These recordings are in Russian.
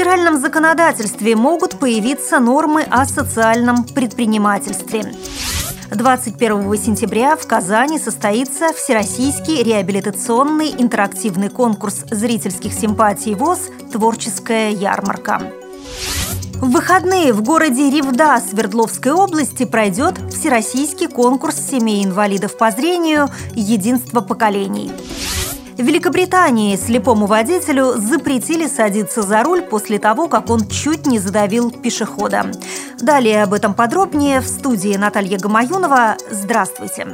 федеральном законодательстве могут появиться нормы о социальном предпринимательстве. 21 сентября в Казани состоится Всероссийский реабилитационный интерактивный конкурс зрительских симпатий ВОЗ «Творческая ярмарка». В выходные в городе Ривда Свердловской области пройдет Всероссийский конкурс семей инвалидов по зрению «Единство поколений». В Великобритании слепому водителю запретили садиться за руль после того, как он чуть не задавил пешехода. Далее об этом подробнее в студии Наталья Гамаюнова. Здравствуйте!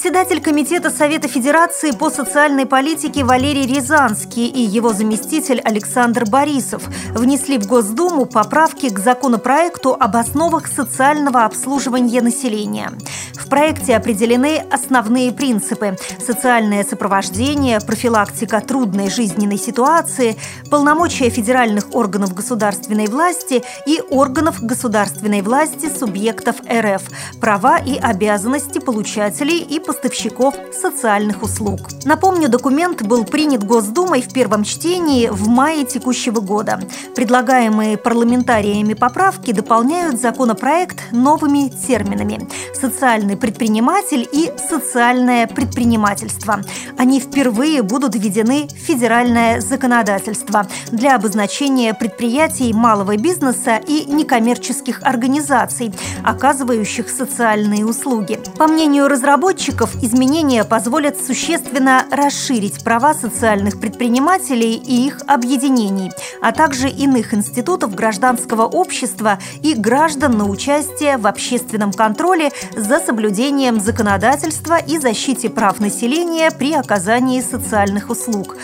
Председатель Комитета Совета Федерации по социальной политике Валерий Рязанский и его заместитель Александр Борисов внесли в Госдуму поправки к законопроекту об основах социального обслуживания населения. В проекте определены основные принципы – социальное сопровождение, профилактика трудной жизненной ситуации, полномочия федеральных органов государственной власти и органов государственной власти субъектов РФ, права и обязанности получателей и поставщиков социальных услуг. Напомню, документ был принят Госдумой в первом чтении в мае текущего года. Предлагаемые парламентариями поправки дополняют законопроект новыми терминами – социальный предприниматель и социальное предпринимательство. Они впервые будут введены в федеральное законодательство для обозначения предприятий малого бизнеса и некоммерческих организаций, оказывающих социальные услуги. По мнению разработчиков, изменения позволят существенно расширить права социальных предпринимателей и их объединений, а также иных институтов гражданского общества и граждан на участие в общественном контроле за соблюдением законодательства и защите прав населения при оказании социальных услуг.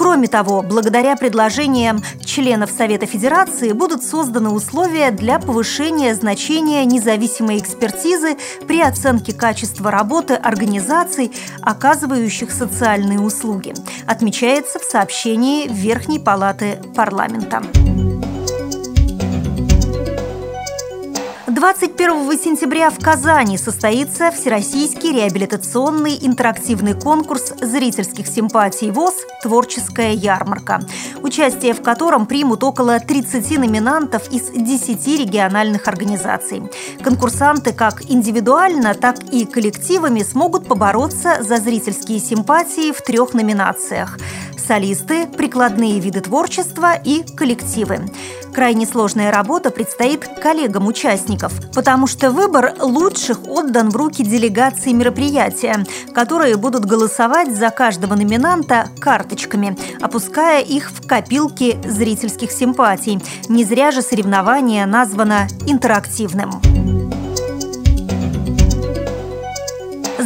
Кроме того, благодаря предложениям членов Совета Федерации будут созданы условия для повышения значения независимой экспертизы при оценке качества работы организаций, оказывающих социальные услуги, отмечается в сообщении Верхней Палаты парламента. 21 сентября в Казани состоится Всероссийский реабилитационный интерактивный конкурс зрительских симпатий ВОЗ «Творческая ярмарка», участие в котором примут около 30 номинантов из 10 региональных организаций. Конкурсанты как индивидуально, так и коллективами смогут побороться за зрительские симпатии в трех номинациях – солисты, прикладные виды творчества и коллективы. Крайне сложная работа предстоит коллегам участников, потому что выбор лучших отдан в руки делегации мероприятия, которые будут голосовать за каждого номинанта карточками, опуская их в копилки зрительских симпатий. Не зря же соревнование названо интерактивным.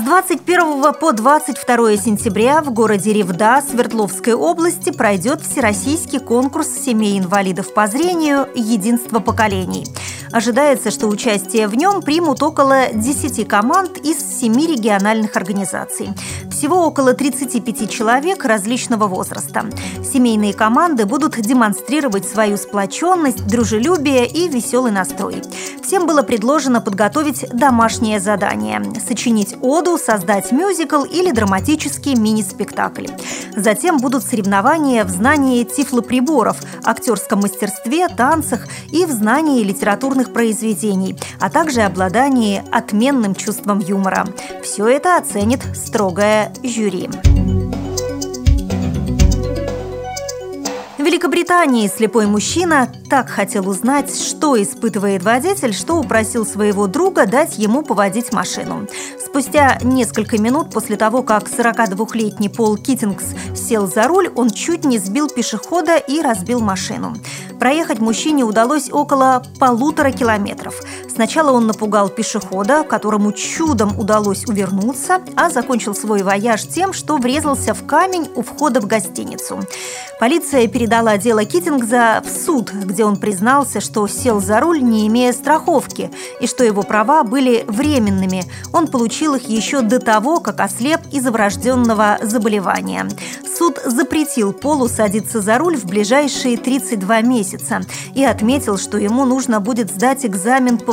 21 по 22 сентября в городе Ревда Свердловской области пройдет всероссийский конкурс семей инвалидов по зрению «Единство поколений». Ожидается, что участие в нем примут около 10 команд из 7 региональных организаций. Всего около 35 человек различного возраста. Семейные команды будут демонстрировать свою сплоченность, дружелюбие и веселый настрой. Всем было предложено подготовить домашнее задание – сочинить оду, создать мюзикл или драматический мини-спектакль. Затем будут соревнования в знании тифлоприборов, актерском мастерстве, танцах и в знании литературных произведений, а также обладании отменным чувством юмора. Все это оценит жюри. В Великобритании слепой мужчина так хотел узнать, что испытывает водитель, что упросил своего друга дать ему поводить машину. Спустя несколько минут после того, как 42-летний Пол Китингс сел за руль, он чуть не сбил пешехода и разбил машину. Проехать мужчине удалось около полутора километров. Сначала он напугал пешехода, которому чудом удалось увернуться, а закончил свой вояж тем, что врезался в камень у входа в гостиницу. Полиция передала дело Китингза в суд, где он признался, что сел за руль, не имея страховки, и что его права были временными. Он получил их еще до того, как ослеп из-за врожденного заболевания. Суд запретил Полу садиться за руль в ближайшие 32 месяца и отметил, что ему нужно будет сдать экзамен по